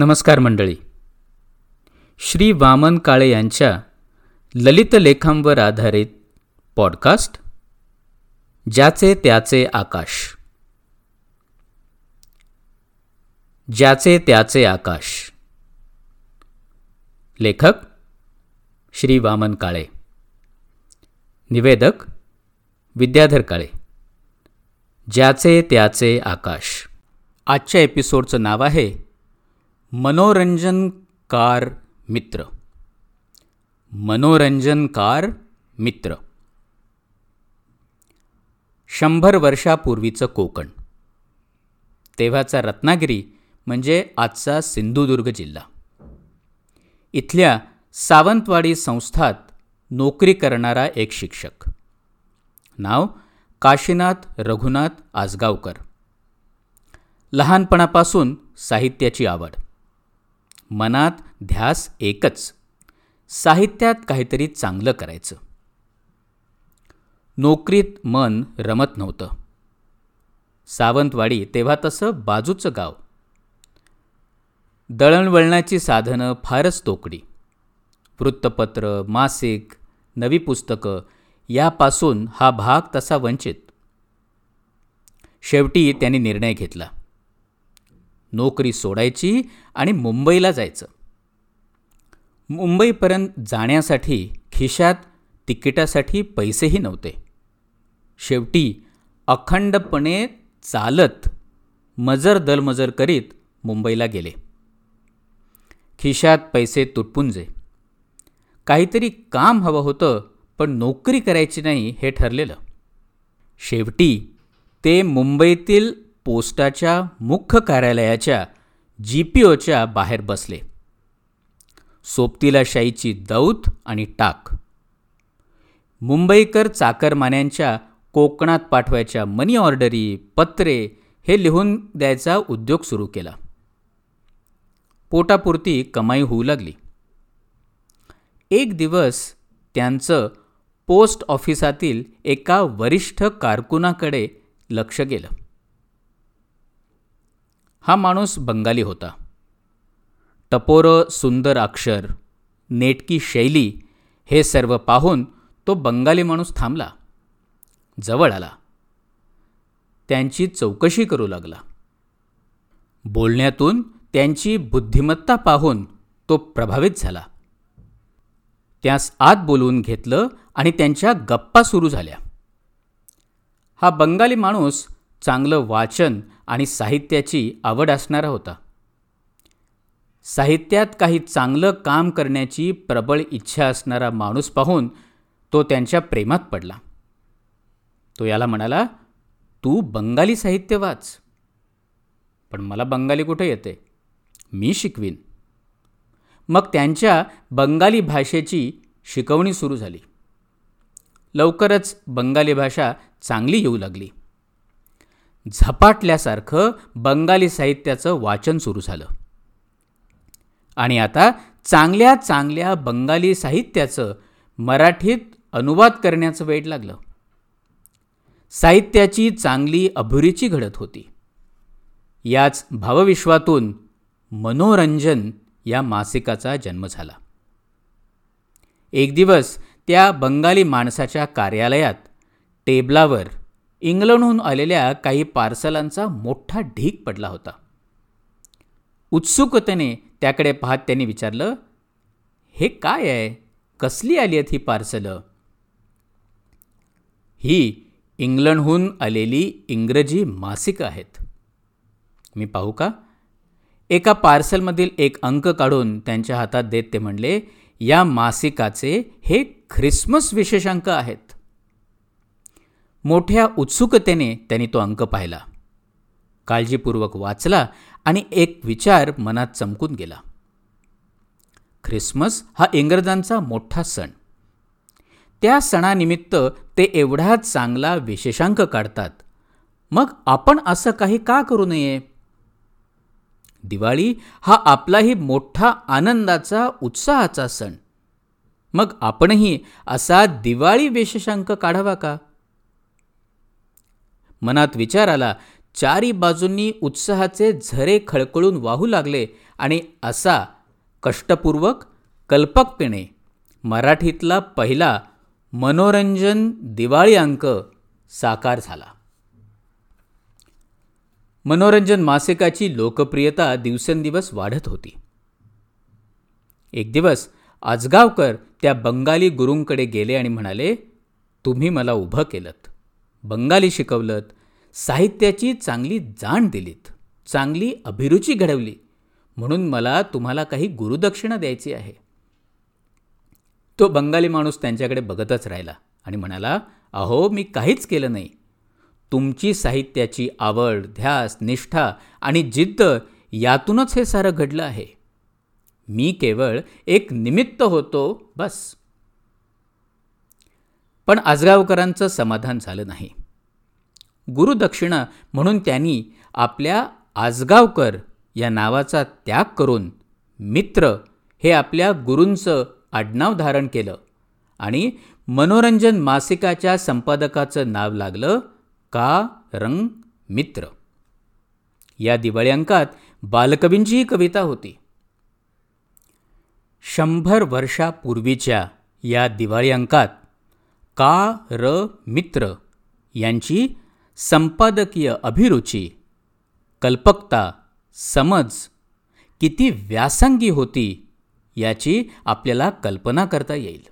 नमस्कार मंडळी. श्री वामन काळे यांच्या ललित लेखांवर आधारित पॉडकास्ट ज्याचे त्याचे आकाश. ज्याचे त्याचे आकाश. लेखक श्री वामन काळे. निवेदक विद्याधर काळे. ज्याचे त्याचे आकाश. आजच्या एपिसोडचं नाव आहे मनोरंजनकार मित्र. मनोरंजनकार मित्र. शंभर वर्षापूर्वीचं कोकण. तेव्हाचा रत्नागिरी म्हणजे आजचा सिंधुदुर्ग जिल्हा. इथल्या सावंतवाडी संस्थात नोकरी करणारा एक शिक्षक. नाव काशीनाथ रघुनाथ आजगावकर लहानपणापासून साहित्याची आवड. मनात ध्यास एकच. साहित्यात काहीतरी चांगलं करायचं. नोकरीत मन रमत नव्हतं. सावंतवाडी तेव्हा तसं बाजूचं गाव. दळणवळणाची साधनं फारच तोकडी. वृत्तपत्र मासिक नवी पुस्तकं यापासून हा भाग तसा वंचित. शेवटी त्यांनी निर्णय घेतला. नोकरी सोडायची आणि मुंबईला जायचं. मुंबईपर्यंत जाण्यासाठी खिशात तिकिटासाठी पैसेही नव्हते. शेवटी अखंडपणे चालत मजर दलमजर करीत मुंबईला गेले. खिशात पैसे तुटपुंजे काहीतरी काम हवं होतं पण नोकरी करायची नाही हे ठरलेलं. शेवटी ते मुंबईतील पोस्टाच्या मुख्य कार्यालयाच्या जी पी ओच्या बाहेर बसले. सोबतीला शाईची दौत आणि टाक. मुंबईकर चाकरमान्यांच्या कोकणात पाठवायच्या मनी ऑर्डरी पत्रे हे लिहून द्यायचा उद्योग सुरू केला. पोटापुरती कमाई होऊ लागली. एक दिवस त्यांचं पोस्ट ऑफिसातील एका वरिष्ठ कारकुनाकडे लक्ष गेलं. हा माणूस बंगाली होता. टपोरं सुंदर अक्षर नेटकी शैली हे सर्व पाहून तो बंगाली माणूस थांबला. जवळ आला. त्यांची चौकशी करू लागला. बोलण्यातून त्यांची बुद्धिमत्ता पाहून तो प्रभावित झाला. त्यास आत बोलवून घेतलं आणि त्यांच्या गप्पा सुरू झाल्या. हा बंगाली माणूस चांगलं वाचन आणि साहित्याची आवड असणारा होता. साहित्यात काही चांगलं काम करण्याची प्रबळ इच्छा असणारा माणूस पाहून तो त्यांच्या प्रेमात पडला. तो याला म्हणाला तू बंगाली साहित्य वाच. पण मला बंगाली कुठे येते? मी शिकवीन. मग त्यांच्या बंगाली भाषेची शिकवणी सुरू झाली. लवकरच बंगाली भाषा चांगली येऊ लागली. झपाटल्यासारखं बंगाली साहित्याचं वाचन सुरू झालं. आणि आता चांगल्या चांगल्या बंगाली साहित्याचं मराठीत अनुवाद करण्याचं वेळ लागलं. साहित्याची चांगली अभुरीची घडत होती. याच भावविश्वातून मनोरंजन या मासिकाचा जन्म झाला. एक दिवस त्या बंगाली माणसाच्या कार्यालयात टेबलावर इंग्लंडहून आलेल्या काही पार्सलांचा मोठा ढीक पडला होता. उत्सुकतेने त्याकडे पाहत त्यांनी विचारलं हे काय आहे? कसली आली आहेत ही पार्सलं? ही इंग्लंडहून आलेली इंग्रजी मासिकं आहेत. मी पाहू का? एका पार्सलमधील एक अंक काढून त्यांच्या हातात देत ते म्हणले या मासिकाचे हे ख्रिसमस विशेषांक आहेत. मोठ्या उत्सुकतेने त्यांनी तो अंक पाहिला. काळजीपूर्वक वाचला आणि एक विचार मनात चमकून गेला. ख्रिसमस हा इंग्रजांचा मोठा सण. त्या सणानिमित्त ते एवढा चांगला विशेषांक काढतात. मग आपण असं काही का करू नये? दिवाळी हा आपलाही मोठा आनंदाचा उत्साहाचा सण. मग आपणही असा दिवाळी विशेषांक काढावा का? मनात विचार आला चारी बाजूंनी उत्साहाचे झरे खळखळून वाहू लागले आणि असा कष्टपूर्वक कल्पकपणे मराठीतला पहिला मनोरंजन दिवाळी अंक साकार झाला. मनोरंजन मासिकाची लोकप्रियता दिवसेंदिवस वाढत होती. एक दिवस आजगावकर त्या बंगाली गुरूंकडे गेले आणि म्हणाले तुम्ही मला उभं केलं बंगाली शिकवलत साहित्याची चांगली जाण दिलीत चांगली अभिरुची घडवली म्हणून मला तुम्हाला काही गुरुदक्षिणा द्यायची आहे. तो बंगाली माणूस त्यांच्याकडे बघतच राहिला आणि म्हणाला अहो मी काहीच केलं नाही. तुमची साहित्याची आवड ध्यास निष्ठा आणि जिद्द यातूनच हे सारं घडलं आहे. मी केवळ एक निमित्त होतो बस. पण आजगावकरांचं समाधान झालं नाही. गुरुदक्षिणा म्हणून त्यांनी आपल्या आजगावकर या नावाचा त्याग करून मित्र हे आपल्या गुरूंचं आडनाव धारण केलं आणि मनोरंजन मासिकाच्या संपादकाचं नाव लागलं का रंग मित्र. या दिवाळी अंकात बालकवींचीही कविता होती. शंभर वर्षापूर्वीच्या या दिवाळी अंकात का र मित्र यांची संपादकीय अभिरुची कल्पकता समज किती व्यासंगी होती याची आपल्याला कल्पना करता येईल.